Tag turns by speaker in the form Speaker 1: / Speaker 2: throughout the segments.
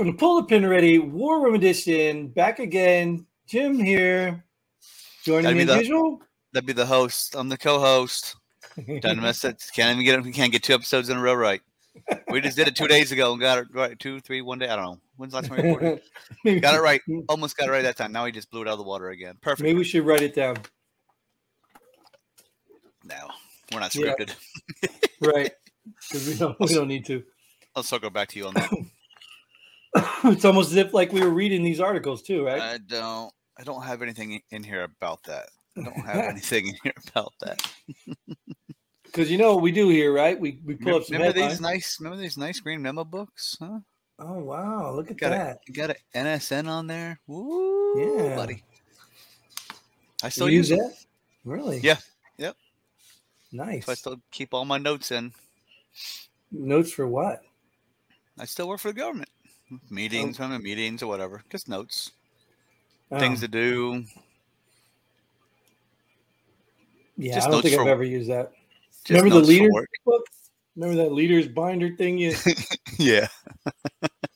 Speaker 1: Welcome to Pull the Pin Already War Room Edition. Back again. Jim here. Joining
Speaker 2: Gotta
Speaker 1: me
Speaker 2: the-
Speaker 1: usual.
Speaker 2: That'd be the host. I'm the co-host. Done mess it. Can't even get it. We can't get two episodes in a row right. We just did it two days ago and got it right. Two, three, one day. I don't know. When's the last time we recorded? got it right. Almost got it right that time. Now he just blew it out of the water again. Perfect.
Speaker 1: Maybe we should write it down.
Speaker 2: No, we're not
Speaker 1: Yeah.
Speaker 2: scripted.
Speaker 1: Right. 'Cause we don't we don't need to.
Speaker 2: I'll circle back to you on that.
Speaker 1: it's almost as if like we were reading these articles too, right?
Speaker 2: I don't. I don't have anything in here about that. I don't have anything in here about that.
Speaker 1: Because you know what we do here, right? We we pull up some
Speaker 2: Remember these nice? Remember these nice green memo books? Huh?
Speaker 1: Oh wow, look at
Speaker 2: Got
Speaker 1: that.
Speaker 2: a you got an NSN on there. Woo,
Speaker 1: Yeah.
Speaker 2: buddy. I
Speaker 1: You
Speaker 2: still
Speaker 1: use
Speaker 2: use it.
Speaker 1: Really?
Speaker 2: Yeah. Yep.
Speaker 1: Nice.
Speaker 2: So I still keep all my notes in.
Speaker 1: Notes for what?
Speaker 2: I still work for the government. Meetings, I'm in meetings or whatever. Just notes,
Speaker 1: Oh,
Speaker 2: things to do.
Speaker 1: yeah,
Speaker 2: just
Speaker 1: I don't think I've ever used that. Remember the
Speaker 2: notes
Speaker 1: leader book? Remember that leader's binder thing? You
Speaker 2: Yeah.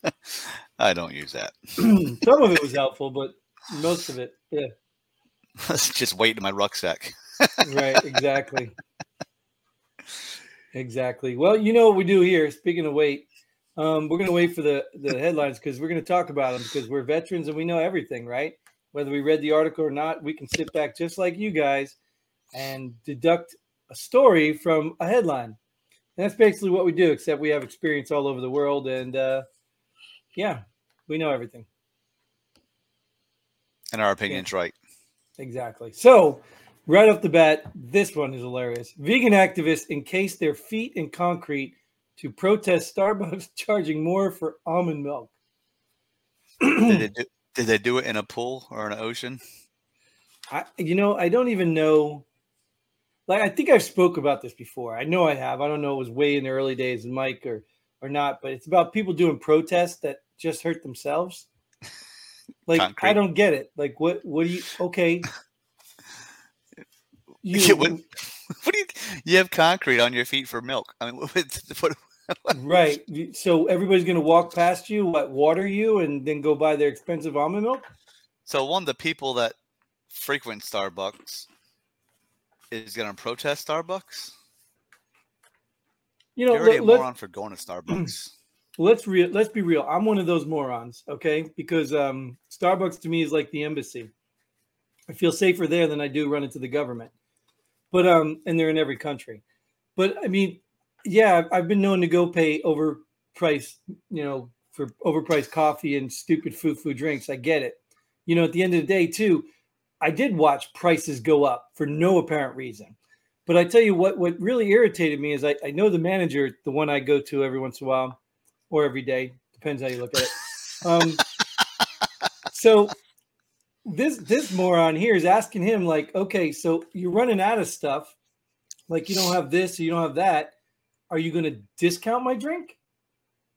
Speaker 2: I don't use that.
Speaker 1: some of it was helpful, but most of it, yeah,
Speaker 2: Let's just weight in my rucksack.
Speaker 1: right, exactly, exactly. Well, you know what we do here. Speaking of weight, um, we're gonna wait for the the headlines because we're gonna talk about them because we're veterans and we know everything, right? Whether we read the article or not, we can sit back just like you guys and deduct a story from a headline. And that's basically what we do, except we have experience all over the world, and uh, yeah, we know everything.
Speaker 2: And our opinion's right.
Speaker 1: Exactly. So, right off the bat, this one is hilarious. Vegan activists encase their feet in concrete to protest Starbucks charging more for almond milk.
Speaker 2: Did they do did they do it in a pool or an ocean?
Speaker 1: I, you know, I don't even know. Like, I think I've spoke about this before. I know I have. I don't know. It was way in the early days, Mike, or or not. But it's about people doing protests that just hurt themselves. Like, I don't get it. Like, what? What do you? Okay. You,
Speaker 2: what, what do you you have concrete on your feet for milk? I mean, what, what,
Speaker 1: Right. So everybody's going to walk past you, what, water you, and then go buy their expensive almond milk?
Speaker 2: So one of the people that frequent Starbucks is going to protest Starbucks.
Speaker 1: You know,
Speaker 2: You're already
Speaker 1: let,
Speaker 2: a moron for going to Starbucks.
Speaker 1: let's real let's be real. I'm one of those morons, okay? Because um, Starbucks to me is like the embassy. I feel safer there than I do running to the government. But um, and they're in every country. But I mean, yeah, I've- been known to go pay overpriced, you know, for overpriced coffee and stupid food food drinks. I get it. You know, at the end of the day, too, I did watch prices go up for no apparent reason. But I tell you what, what really irritated me is I, I know the manager, the one I go to every once in a while or every day, depends how you look at it. Um, so this this moron here is asking him like, okay, so you're running out of stuff, like you don't have this, you don't have that. Are you going to discount my drink?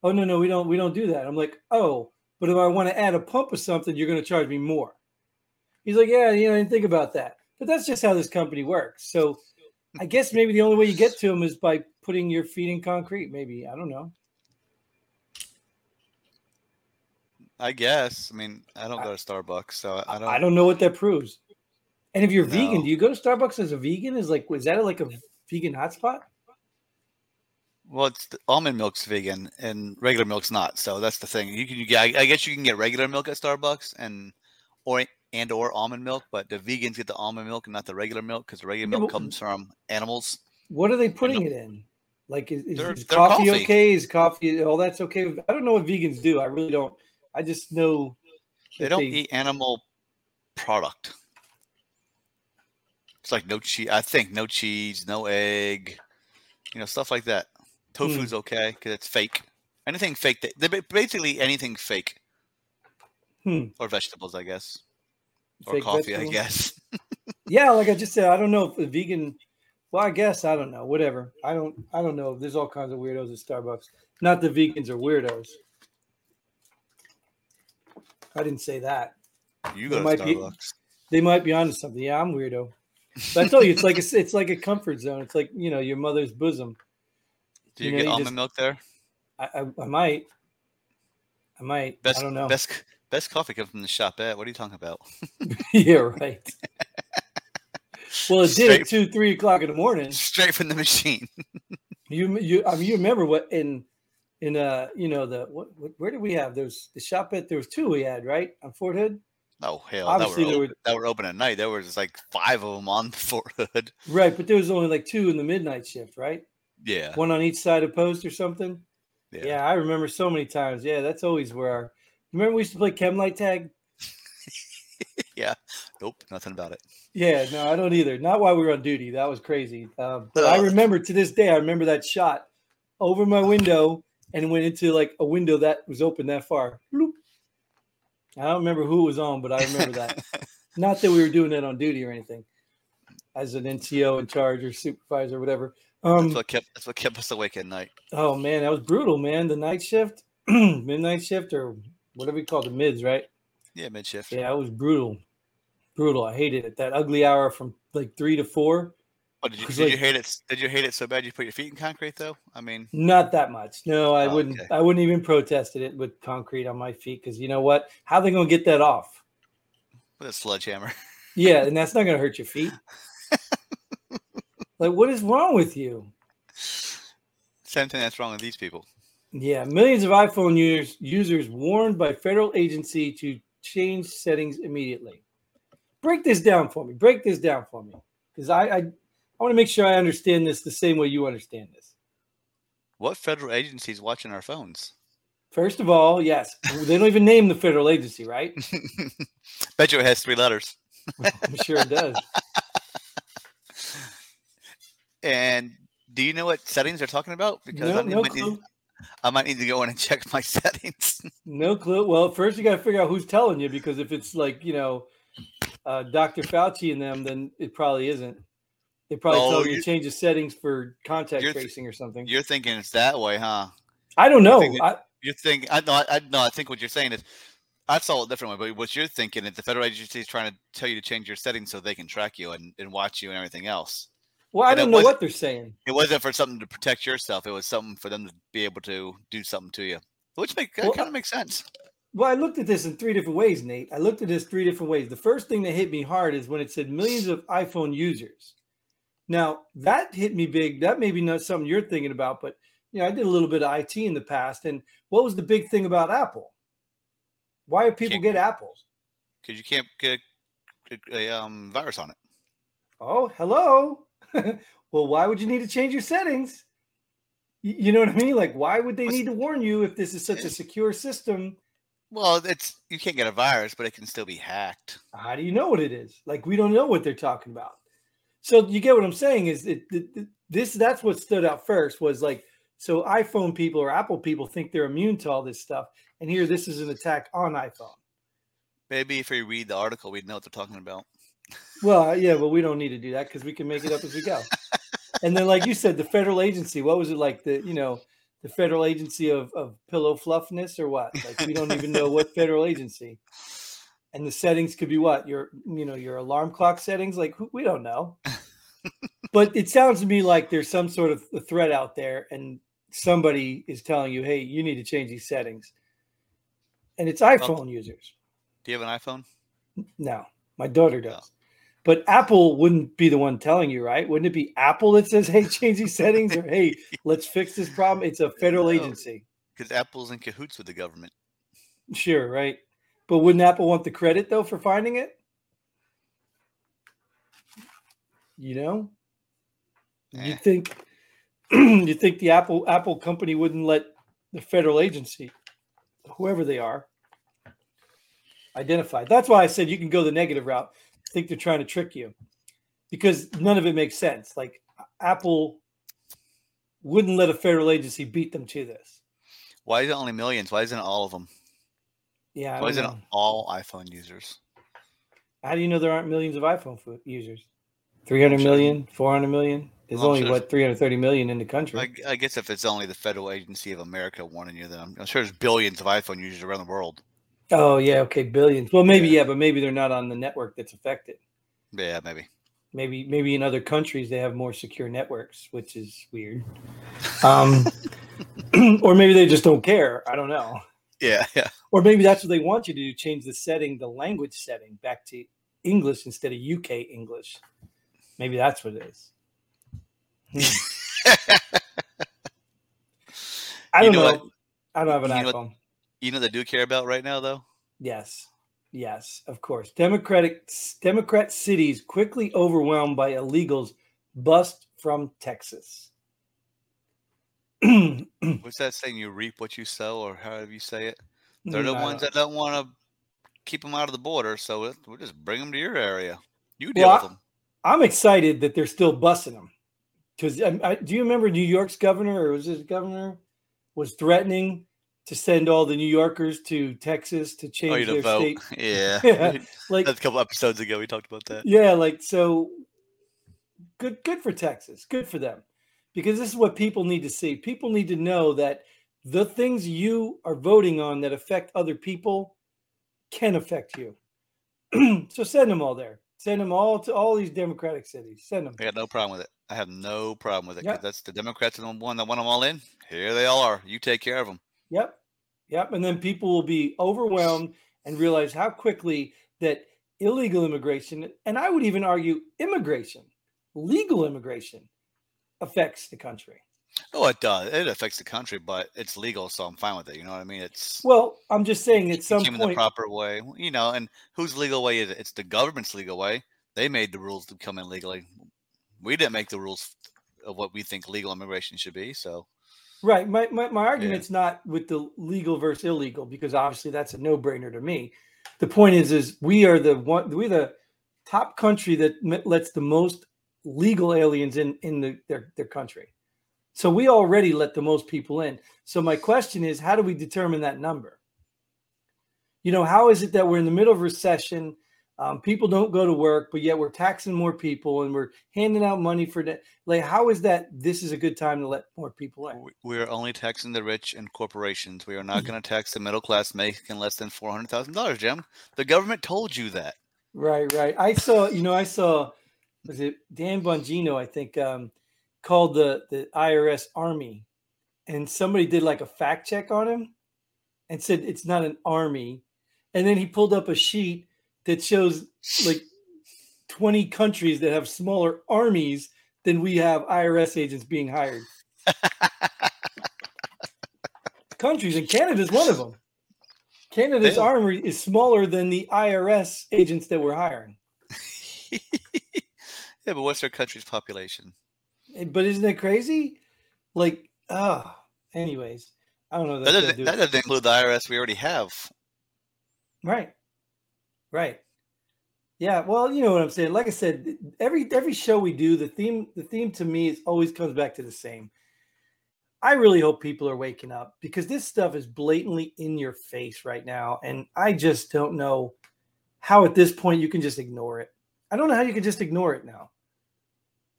Speaker 1: Oh no, no, we don't we don't do that. I'm like, oh, but if I want to add a pump or something, you're going to charge me more. He's like, yeah, you know, I didn't think about that. But that's just how this company works. So I guess maybe the only way you get to them is by putting your feet in concrete. Maybe I don't know.
Speaker 2: I guess. I mean, I don't go to Starbucks, so I don't.
Speaker 1: I don't know what that proves. And if you're vegan, do you go to Starbucks as a vegan? Is like, is that like a vegan hotspot?
Speaker 2: Well, it's the almond milk's vegan and regular milk's not. So that's the thing. You can, you, I I guess you can get regular milk at Starbucks and or and or almond milk, but the vegans get the almond milk and not the regular milk because the regular milk comes from animals.
Speaker 1: What are they putting it in? Like, is, is, is coffee,
Speaker 2: coffee.
Speaker 1: okay? Is coffee all that's okay? I don't know what vegans do. I really don't. I just know
Speaker 2: They don't eat animal product. It's like no cheese. I think no cheese, no egg, you know, stuff like that. Tofu's okay because it's fake. Anything fake, they're basically anything fake
Speaker 1: Hmm.
Speaker 2: or vegetables, I guess, or
Speaker 1: fake
Speaker 2: coffee,
Speaker 1: vegetables.
Speaker 2: I guess.
Speaker 1: Yeah, like I just said, I don't know if vegan. Well, I guess I don't know. Whatever. I don't. I don't know. There's all kinds of weirdos at Starbucks. Not the vegans are weirdos. I didn't say that.
Speaker 2: You go to
Speaker 1: might be- They might be onto something. Yeah, I'm weirdo. But I told you, it's like a, it's like a comfort zone. It's like you know your mother's bosom.
Speaker 2: Do you,
Speaker 1: know,
Speaker 2: get
Speaker 1: you
Speaker 2: almond
Speaker 1: just-
Speaker 2: milk there?
Speaker 1: I, I, I might. I might.
Speaker 2: Best,
Speaker 1: I don't know.
Speaker 2: Best best coffee comes from the Shoppette. What are you talking about?
Speaker 1: yeah, right. well, it did at two, three o'clock in the morning.
Speaker 2: Straight from the machine.
Speaker 1: you you I mean you remember what in in uh you know the what, what where did we have those the Shoppette there was two we had right on Fort Hood.
Speaker 2: Oh hell, Obviously, that were, open, were, that were open at night. There was like five of them on Fort Hood.
Speaker 1: Right, but there was only like two in the midnight shift, right?
Speaker 2: Yeah,
Speaker 1: one on each side of post or something. Yeah. yeah, I remember so many times. Yeah, that's always where our. Remember we used to play chem light tag.
Speaker 2: yeah, nope, nothing about it.
Speaker 1: Yeah, no, I don't either. Not while we were on duty. That was crazy. Um, but uh, I remember to this day. I remember that shot over my window and went into like a window that was open that far. Bloop. I don't remember who was on, but I remember that. Not that we were doing it on duty or anything, as an NCO in charge or supervisor or whatever.
Speaker 2: Um, that's what kept that's what kept us awake at night.
Speaker 1: Oh man, that was brutal, man. The night shift, midnight shift, or whatever we call the mids, right?
Speaker 2: Yeah, mid shift.
Speaker 1: Yeah, it was brutal, brutal. I hated it. That ugly hour from like three to four.
Speaker 2: Oh, did you, did like, you hate it? Did you hate it so bad you put your feet in concrete though? I mean,
Speaker 1: not that much. No, I oh, wouldn't. Okay. I wouldn't even protested it with concrete on my feet because you know what? How are they going to get that off?
Speaker 2: With a sledgehammer.
Speaker 1: yeah, and that's not going to hurt your feet. like, what is wrong with you?
Speaker 2: Same thing that's wrong with these people.
Speaker 1: Yeah, millions of iPhone users users warned by federal agency to change settings immediately. Break this down for me. Break this down for me, because I, I I want to make sure I understand this the same way you understand this.
Speaker 2: What federal agency is watching our phones?
Speaker 1: First of all, yes, they don't even name the federal agency, right?
Speaker 2: Bet you it has three letters.
Speaker 1: I'm sure it does.
Speaker 2: And do you know what settings they're talking about?
Speaker 1: Because no, I, no clue.
Speaker 2: Need, I might need to go in and check my settings.
Speaker 1: no clue. Well, first you got to figure out who's telling you because if it's like you know, uh, Dr. Fauci and them, then it probably isn't. They probably oh, tell you to change the settings for contact tracing or something.
Speaker 2: You're thinking it's that way, huh?
Speaker 1: I don't know.
Speaker 2: You're, thinking. I know. I know. I think what you're saying is. I saw it differently. but what you're thinking is the federal agency is trying to tell you to change your settings so they can track you and, and watch you and everything else.
Speaker 1: Well, I don't know what they're saying.
Speaker 2: It wasn't for something to protect yourself. It was something for them to be able to do something to you, which make well, kind of makes sense.
Speaker 1: Well, I looked at this in three different ways, Nate. I looked at this three different ways. The first thing that hit me hard is when it said millions of iPhone users. Now that hit me big. That may be not something you're thinking about, but you know, I did a little bit of IT in the past. And what was the big thing about Apple? Why do people can't, get apples?
Speaker 2: Because you can't get a um, virus on it.
Speaker 1: Oh, hello. well, why would you need to change your settings? You know what I mean? Like, why would they What's, need to warn you if this is such a secure system?
Speaker 2: Well, it's you can't get a virus, but it can still be hacked.
Speaker 1: How do you know what it is? Like, we don't know what they're talking about. So you get what I'm saying? Is it, it, this? That's what stood out first was like so iPhone people or Apple people think they're immune to all this stuff, and here this is an attack on iPhone.
Speaker 2: Maybe if we read the article, we'd know what they're talking about.
Speaker 1: Well, uh, yeah, but we don't need to do that because we can make it up as we go. and then, like you said, the federal agency. What was it like? The you know the federal agency of, of pillow fluffness or what? Like we don't even know what federal agency and the settings could be what your you know your alarm clock settings like we don't know but it sounds to me like there's some sort of a threat out there and somebody is telling you hey you need to change these settings. And it's iphone well, users.
Speaker 2: do you have an iphone?
Speaker 1: No my daughter does. No. but apple wouldn't be the one telling you right? Wouldn't it be apple that says hey change these settings or hey let's fix this problem. It's a federal no, agency.
Speaker 2: Because apple's in cahoots with the government.
Speaker 1: Sure right. But wouldn't Apple want the credit though for finding it? You know. Eh. you think you think the Apple Apple company wouldn't let the federal agency, whoever they are, identify. That's why I said you can go the negative route. I think they're trying to trick you because none of it makes sense. Like Apple wouldn't let a federal agency beat them to this.
Speaker 2: Why is it only millions? Why isn't it all of them?
Speaker 1: Yeah.
Speaker 2: Why is it all iPhone users?
Speaker 1: How do you know there aren't millions of iPhone users? 300 million, 400 million? There's only sure what 330 million in the country.
Speaker 2: I, I, guess if it's only the Federal Agency of America warning you, then I'm, I'm, sure there's billions of iPhone users around the world.
Speaker 1: Oh yeah, okay, billions. Well, maybe yeah. yeah, but maybe they're not on the network that's affected.
Speaker 2: Yeah, maybe.
Speaker 1: Maybe maybe in other countries they have more secure networks, which is weird. Um, or maybe they just don't care. I don't know.
Speaker 2: Yeah, yeah.
Speaker 1: Or maybe that's what they want you to do: change the setting, the language setting, back to English instead of UK English. Maybe that's what it is. Hmm. I don't you know. know I don't have an
Speaker 2: you
Speaker 1: iPhone.
Speaker 2: Know, you know they do care about right now, though.
Speaker 1: Yes, yes, of course. Democratic Democrat cities quickly overwhelmed by illegals bust from Texas.
Speaker 2: What's that saying? You reap what you sow, or however you say it. They're the no. ones that don't want to keep them out of the border, so we'll just bring them to your area. You deal well, with them.
Speaker 1: I'm excited that they're still busting them because um, do you remember New York's governor or was his governor was threatening to send all the New Yorkers to Texas to oh, change oh, their vote. state?
Speaker 2: Yeah, yeah. like That's a couple episodes ago we talked about that.
Speaker 1: Yeah, like so. Good, good for Texas. Good for them, because this is what people need to see. People need to know that the things you are voting on that affect other people can affect you. so send them all there. Send them all to all these Democratic cities. Send them.
Speaker 2: I got no problem with it. I have no problem with it. Yep. That's the Democrats and the one that want them all in. Here they all are. You take care of them.
Speaker 1: Yep. Yep. And then people will be overwhelmed and realize how quickly that illegal immigration, and I would even argue immigration, legal immigration, affects the country.
Speaker 2: Oh, it does. It affects the country, but it's legal, so I'm fine with it. You know what I mean? It's
Speaker 1: well, I'm just saying at some point
Speaker 2: the proper way. You know, and whose legal way is it? It's the government's legal way. They made the rules to come in legally. We didn't make the rules of what we think legal immigration should be. So,
Speaker 1: right. My my, my argument's yeah. not with the legal versus illegal because obviously that's a no brainer to me. The point is, is we are the one. We're the top country that lets the most legal aliens in in the, their their country. So we already let the most people in. So my question is, how do we determine that number? You know, how is it that we're in the middle of recession? Um, people don't go to work, but yet we're taxing more people and we're handing out money for that. Like, how is that? This is a good time to let more people in.
Speaker 2: We're only taxing the rich and corporations. We are not going to tax the middle class making less than four hundred thousand dollars, Jim. The government told you that.
Speaker 1: Right, right. I saw. You know, I saw. Was it Dan Bongino? I think um, called the the IRS army, and somebody did like a fact check on him, and said it's not an army, and then he pulled up a sheet that shows like twenty countries that have smaller armies than we have IRS agents being hired. countries, and Canada's one of them. Canada's Damn. army is smaller than the IRS agents that we're hiring.
Speaker 2: yeah, but what's their country's population?
Speaker 1: But isn't it crazy? Like, ah, oh, anyways, I don't know.
Speaker 2: That doesn't, do that doesn't include the IRS we already have.
Speaker 1: Right. Right. Yeah, well, you know what I'm saying. Like I said, every every show we do, the theme the theme to me is always comes back to the same. I really hope people are waking up because this stuff is blatantly in your face right now, and I just don't know how at this point you can just ignore it. I don't know how you can just ignore it now.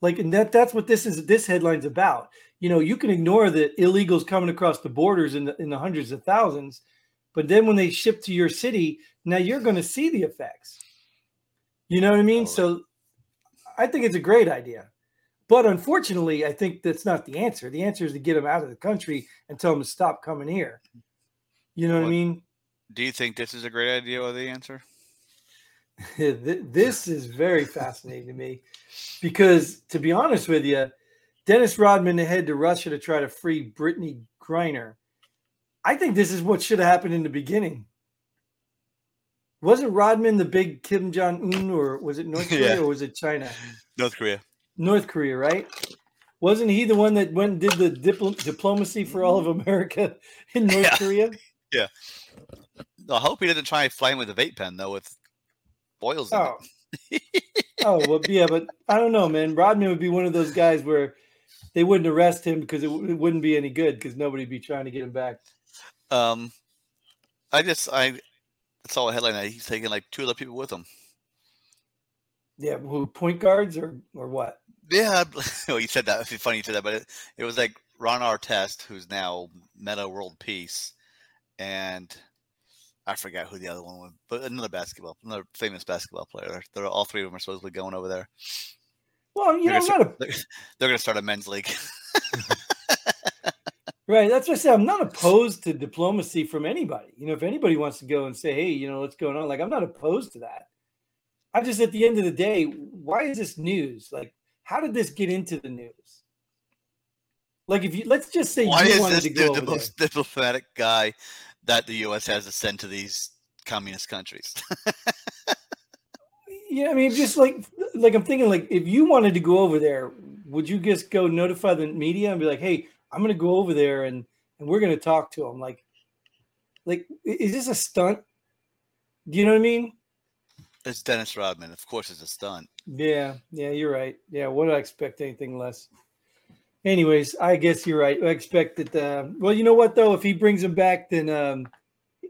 Speaker 1: Like, and that that's what this is. This headline's about. You know, you can ignore the illegals coming across the borders in the in the hundreds of thousands, but then when they ship to your city, now you're going to see the effects. You know what I mean? Oh, so, I think it's a great idea, but unfortunately, I think that's not the answer. The answer is to get them out of the country and tell them to stop coming here. You know what, what I mean?
Speaker 2: Do you think this is a great idea or the answer?
Speaker 1: this is very fascinating to me because, to be honest with you, Dennis Rodman head to Russia to try to free Brittney Griner. I think this is what should have happened in the beginning. Wasn't Rodman the big Kim Jong Un, or was it North Korea, yeah. or was it China?
Speaker 2: North Korea.
Speaker 1: North Korea, right? Wasn't he the one that went and did the dipl- diplomacy for all of America in North
Speaker 2: yeah.
Speaker 1: Korea?
Speaker 2: Yeah. I hope he didn't try flying with a vape pen though, with boils.
Speaker 1: Oh. oh well, yeah, but I don't know, man. Rodman would be one of those guys where they wouldn't arrest him because it, it, wouldn't be any good because nobody'd be trying to get him back.
Speaker 2: Um, I just I saw a headline that he's taking like two other people with him.
Speaker 1: Yeah, who point guards or or what?
Speaker 2: Yeah, well, you said that. It's funny you said that, but it, it was like Ron Artest, who's now Metta World Peace, and I forgot who the other one was, but another basketball, another famous basketball player. They're all three of them are supposedly going over there.
Speaker 1: Well, you
Speaker 2: they're
Speaker 1: know,
Speaker 2: start,
Speaker 1: a...
Speaker 2: they're, they're going to start a men's league.
Speaker 1: Right. That's what I said. I'm not opposed to diplomacy from anybody. You know, if anybody wants to go and say, hey, you know, what's going on? Like, I'm not opposed to that. I just, at the end of the day, why is this news? Like, how did this get into the news? Like, if you let's just say
Speaker 2: why
Speaker 1: you
Speaker 2: is
Speaker 1: wanted
Speaker 2: this
Speaker 1: to go
Speaker 2: dude the most diplomatic guy that the U.S. has to send to these communist countries?
Speaker 1: Yeah, I mean, just like like I'm thinking, like if you wanted to go over there, would you just go notify the media and be like, "Hey, I'm going to go over there and and we're going to talk to him. Like, like is this a stunt? Do you know what I mean?
Speaker 2: it's Dennis Rodman. Of course, it's a stunt.
Speaker 1: Yeah, yeah, you're right. Yeah, what do I expect anything less? Anyways, I guess you're right. I expect that. Uh, well, you know what though, if he brings him back, then um,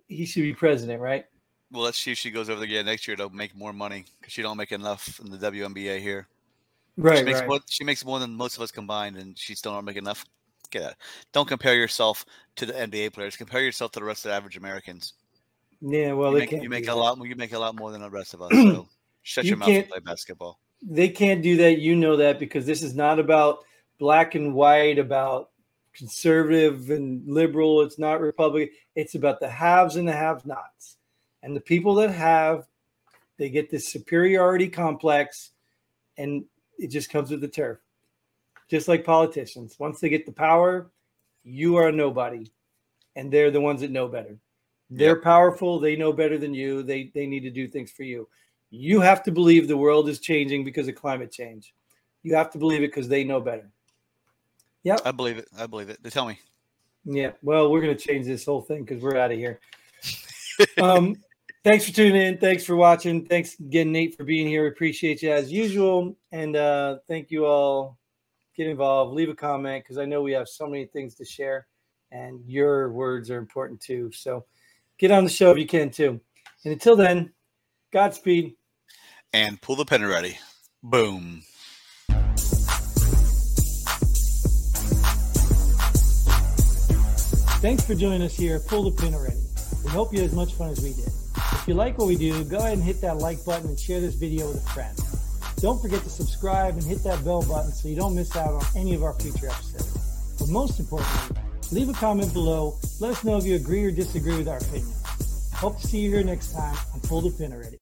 Speaker 1: he should be president, right?
Speaker 2: Well, let's see if she goes over there again next year to make more money because she don't make enough in the WNBA here.
Speaker 1: Right,
Speaker 2: she makes
Speaker 1: right.
Speaker 2: more. She makes more than most of us combined, and she still don't make enough. Get out. Don't compare yourself to the NBA players. Compare yourself to the rest of the average Americans.
Speaker 1: Yeah, well,
Speaker 2: you make, you make a
Speaker 1: that.
Speaker 2: lot. You make a lot more than the rest of us. So shut
Speaker 1: You
Speaker 2: your mouth and play basketball.
Speaker 1: they can't do that. You know that because this is not about black and white, about conservative and liberal. It's not Republican. It's about the haves and the have nots. And the people that have, they get this superiority complex and it just comes with the turf. Just like politicians. Once they get the power, you are a nobody. And they're the ones that know better. They're powerful. They know better than you. They they need to do things for you. You have to believe the world is changing because of climate change. You have to believe it because they know better. Yep.
Speaker 2: I believe it. I believe it. They tell me.
Speaker 1: Yeah. Well, we're going to change this whole thing because we're out of here. um, thanks for tuning in. Thanks for watching. Thanks again, Nate, for being here. We appreciate you as usual. And uh, thank you all. Get involved. Leave a comment because I know we have so many things to share, and your words are important too. So get on the show if you can too. And until then, Godspeed.
Speaker 2: And pull the pin ready. Boom.
Speaker 1: Thanks for joining us here. Pull the pin already. We hope you had as much fun as we did. If you like what we do, go ahead and hit that like button and share this video with a friend. Don't forget to subscribe and hit that bell button so you don't miss out on any of our future episodes. But most importantly, leave a comment below. Let us know if you agree or disagree with our opinion. Hope to see you here next time on Pull the Pin already.